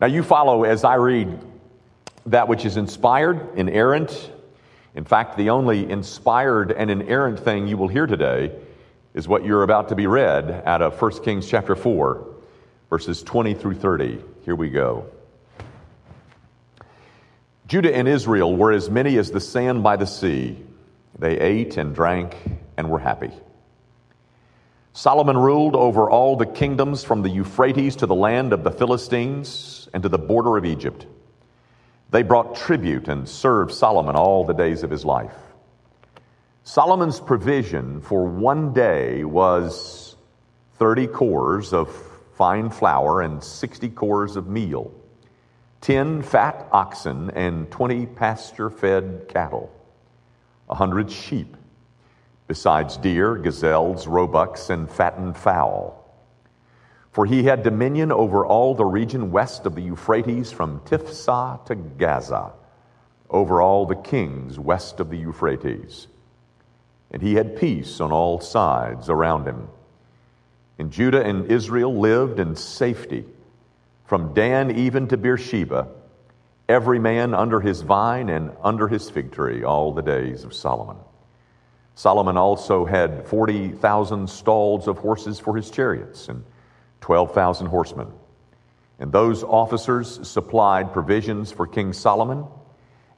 Now, you follow as I read that which is inspired, and inerrant. In fact, the only inspired and inerrant thing you will hear today is what you're about to be read out of 1 Kings chapter 4, verses 20 through 30. Here we go. Judah and Israel were as many as the sand by the sea. They ate and drank and were happy. Solomon ruled over all the kingdoms from the Euphrates to the land of the Philistines and to the border of Egypt. They brought tribute and served Solomon all the days of his life. Solomon's provision for one day was 30 cors of fine flour and 60 cors of meal 10 fat oxen and 20 pasture fed cattle, a 100 sheep, besides deer, gazelles, roebucks, and fattened fowl. For he had dominion over all the region west of the Euphrates from Tiphsah to Gaza, over all the kings west of the Euphrates. And he had peace on all sides around him. And Judah and Israel lived in safety from Dan even to Beersheba, every man under his vine and under his fig tree all the days of Solomon. Solomon also had 40,000 stalls of horses for his chariots and 12,000 horsemen. And those officers supplied provisions for King Solomon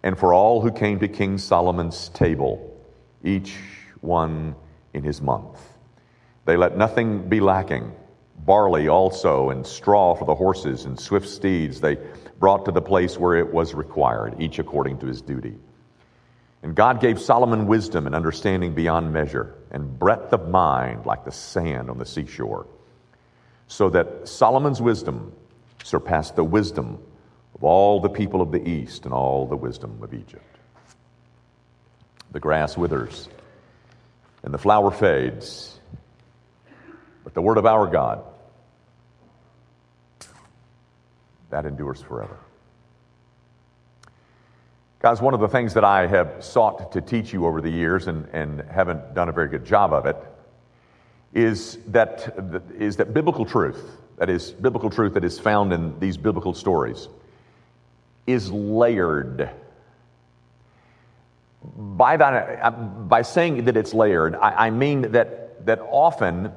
and for all who came to King Solomon's table, each one in his month. They let nothing be lacking barley also, and straw for the horses, and swift steeds they brought to the place where it was required, each according to his duty. And God gave Solomon wisdom and understanding beyond measure, and breadth of mind like the sand on the seashore, so that Solomon's wisdom surpassed the wisdom of all the people of the east and all the wisdom of Egypt. The grass withers and the flower fades but the word of our God, that endures forever. Guys, one of the things that I have sought to teach you over the years and, and haven't done a very good job of it is that, is that biblical truth, that is, biblical truth that is found in these biblical stories, is layered. By, that, uh, by saying that it's layered, I, I mean that, that often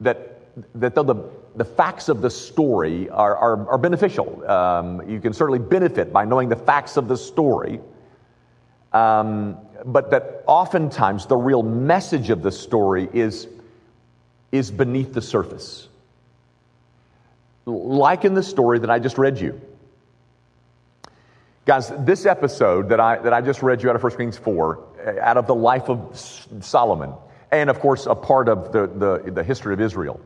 that, that though the, the facts of the story are, are, are beneficial, um, you can certainly benefit by knowing the facts of the story, um, but that oftentimes the real message of the story is, is beneath the surface. Like in the story that I just read you. Guys, this episode that I, that I just read you out of 1 Kings 4, out of the life of Solomon, and of course, a part of the, the, the history of Israel,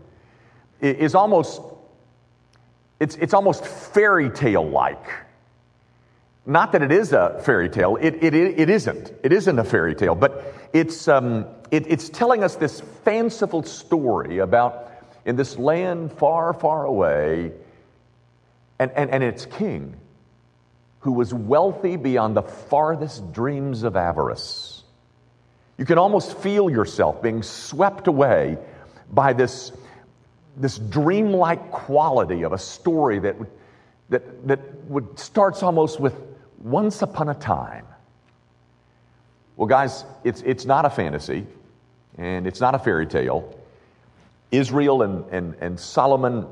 is almost, it's, it's almost fairy tale like. Not that it is a fairy tale, it, it, it isn't. It isn't a fairy tale, but it's, um, it, it's telling us this fanciful story about in this land far, far away, and, and, and its king who was wealthy beyond the farthest dreams of avarice you can almost feel yourself being swept away by this, this dreamlike quality of a story that, that, that would, starts almost with once upon a time. Well, guys, it's, it's not a fantasy and it's not a fairy tale. Israel and, and, and Solomon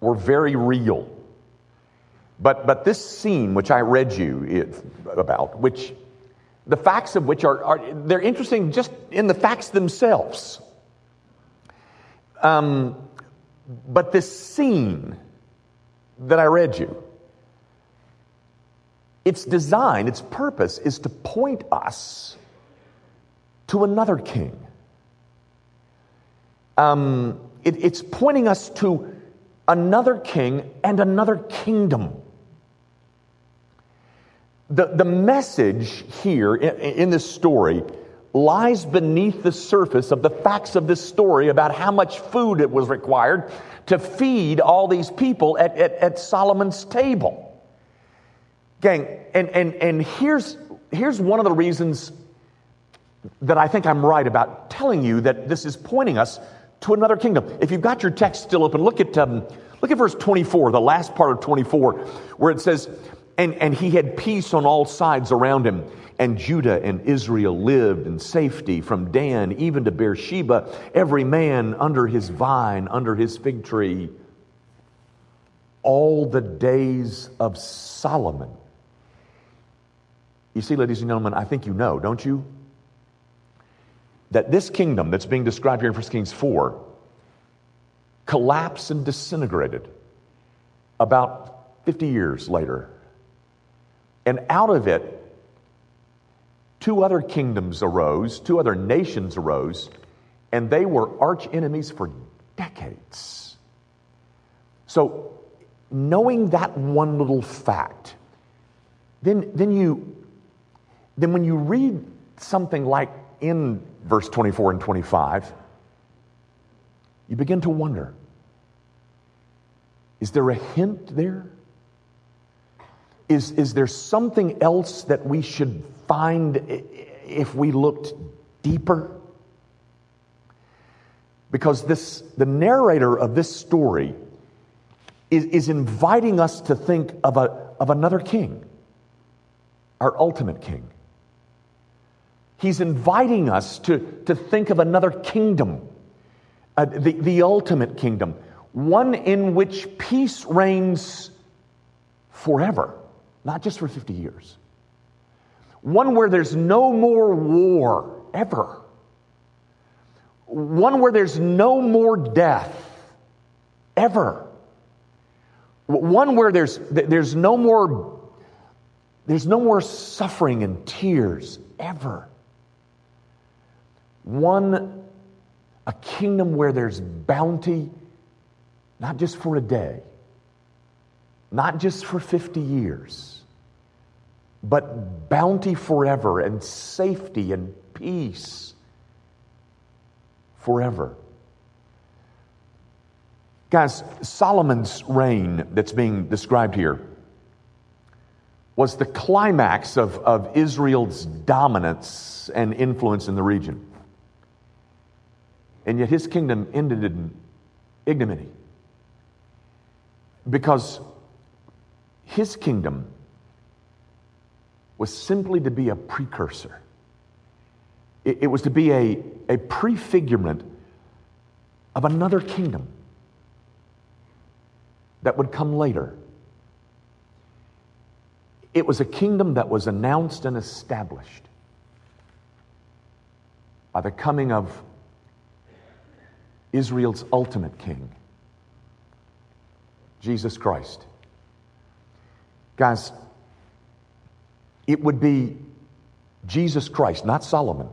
were very real. But, but this scene, which I read you about, which the facts of which are, are they're interesting just in the facts themselves. Um, but this scene that I read you, its design, its purpose is to point us to another king. Um, it, it's pointing us to another king and another kingdom. The, the message here in, in this story lies beneath the surface of the facts of this story about how much food it was required to feed all these people at, at, at Solomon's table. Gang, and, and, and here's, here's one of the reasons that I think I'm right about telling you that this is pointing us to another kingdom. If you've got your text still open, look at, um, Look at verse 24, the last part of 24, where it says, and, and he had peace on all sides around him. And Judah and Israel lived in safety from Dan even to Beersheba, every man under his vine, under his fig tree, all the days of Solomon. You see, ladies and gentlemen, I think you know, don't you? That this kingdom that's being described here in 1 Kings 4 collapsed and disintegrated about 50 years later. And out of it, two other kingdoms arose, two other nations arose, and they were arch enemies for decades. So, knowing that one little fact, then, then you then when you read something like in verse 24 and 25, you begin to wonder is there a hint there? Is, is there something else that we should find if we looked deeper? Because this, the narrator of this story is, is inviting us to think of, a, of another king, our ultimate king. He's inviting us to, to think of another kingdom, uh, the, the ultimate kingdom, one in which peace reigns forever, not just for 50 years. One where there's no more war ever, one where there's no more death ever, one where there's, there's no more there's no more suffering and tears ever. One, a kingdom where there's bounty, not just for a day, not just for 50 years, but bounty forever and safety and peace forever. Guys, Solomon's reign that's being described here was the climax of, of Israel's dominance and influence in the region. And yet his kingdom ended in ignominy because his kingdom was simply to be a precursor. It, it was to be a, a prefigurement of another kingdom that would come later. It was a kingdom that was announced and established by the coming of Israel's ultimate king, Jesus Christ. Guys, it would be Jesus Christ, not Solomon,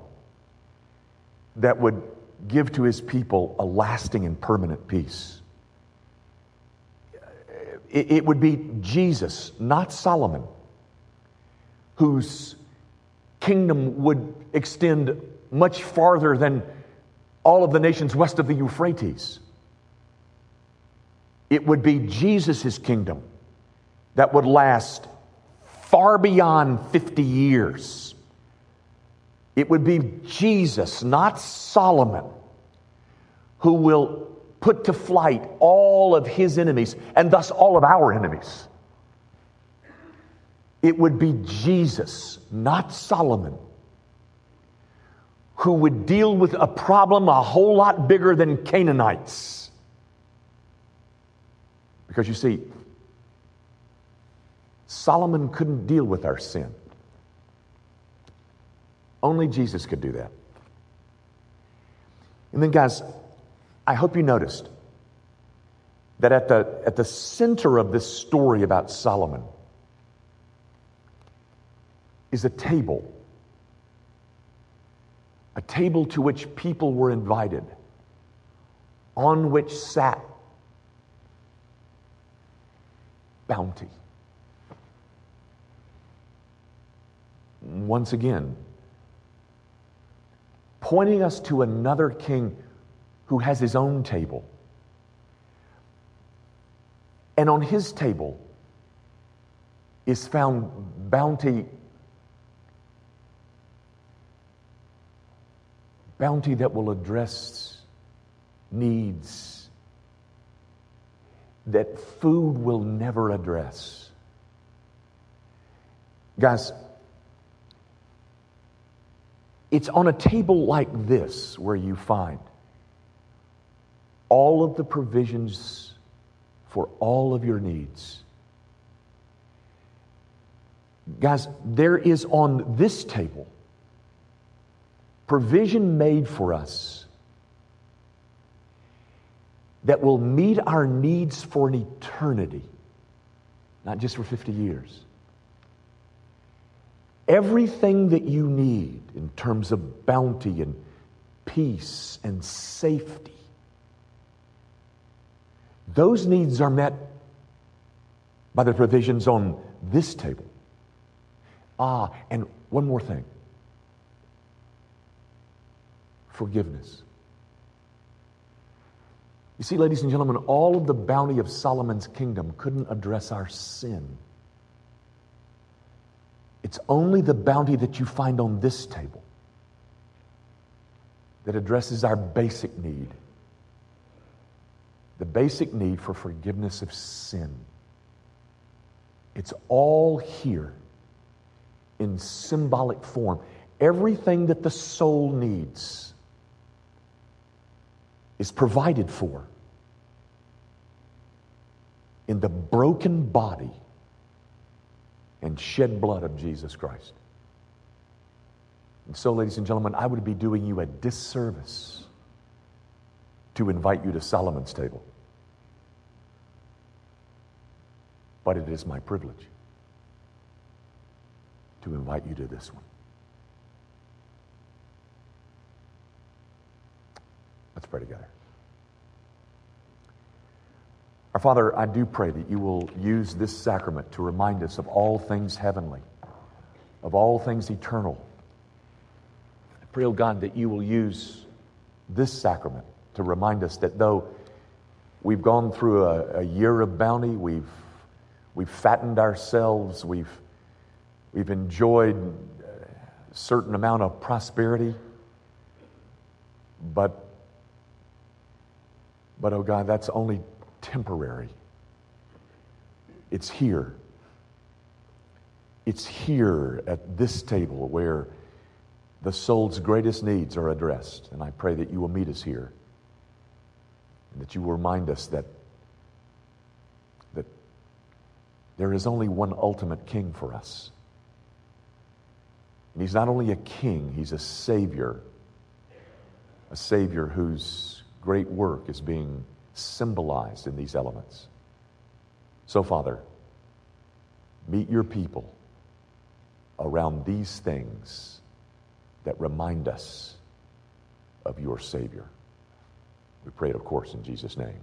that would give to his people a lasting and permanent peace. It would be Jesus, not Solomon, whose kingdom would extend much farther than all of the nations west of the Euphrates. It would be Jesus' kingdom that would last far beyond 50 years. It would be Jesus, not Solomon, who will put to flight all of his enemies and thus all of our enemies. It would be Jesus, not Solomon, who would deal with a problem a whole lot bigger than Canaanites. Because you see, Solomon couldn't deal with our sin. Only Jesus could do that. And then, guys, I hope you noticed that at the, at the center of this story about Solomon is a table. A table to which people were invited, on which sat bounty. Once again, pointing us to another king who has his own table. And on his table is found bounty, bounty that will address needs that food will never address. Guys, it's on a table like this where you find all of the provisions for all of your needs. Guys, there is on this table provision made for us that will meet our needs for an eternity, not just for 50 years. Everything that you need in terms of bounty and peace and safety, those needs are met by the provisions on this table. Ah, and one more thing forgiveness. You see, ladies and gentlemen, all of the bounty of Solomon's kingdom couldn't address our sin. It's only the bounty that you find on this table that addresses our basic need the basic need for forgiveness of sin. It's all here in symbolic form. Everything that the soul needs is provided for in the broken body and shed blood of Jesus Christ. And so, ladies and gentlemen, I would be doing you a disservice to invite you to Solomon's table. But it is my privilege to invite you to this one. Let's pray together. Our Father, I do pray that you will use this sacrament to remind us of all things heavenly, of all things eternal. I pray, oh God, that you will use this sacrament to remind us that though we've gone through a, a year of bounty, we've, we've fattened ourselves, we've, we've enjoyed a certain amount of prosperity, but but oh God, that's only temporary. It's here. It's here at this table where the soul's greatest needs are addressed. And I pray that you will meet us here and that you will remind us that, that there is only one ultimate king for us. And he's not only a king, he's a savior, a savior whose great work is being symbolized in these elements. So, Father, meet your people around these things that remind us of your Savior. We pray it, of course, in Jesus' name.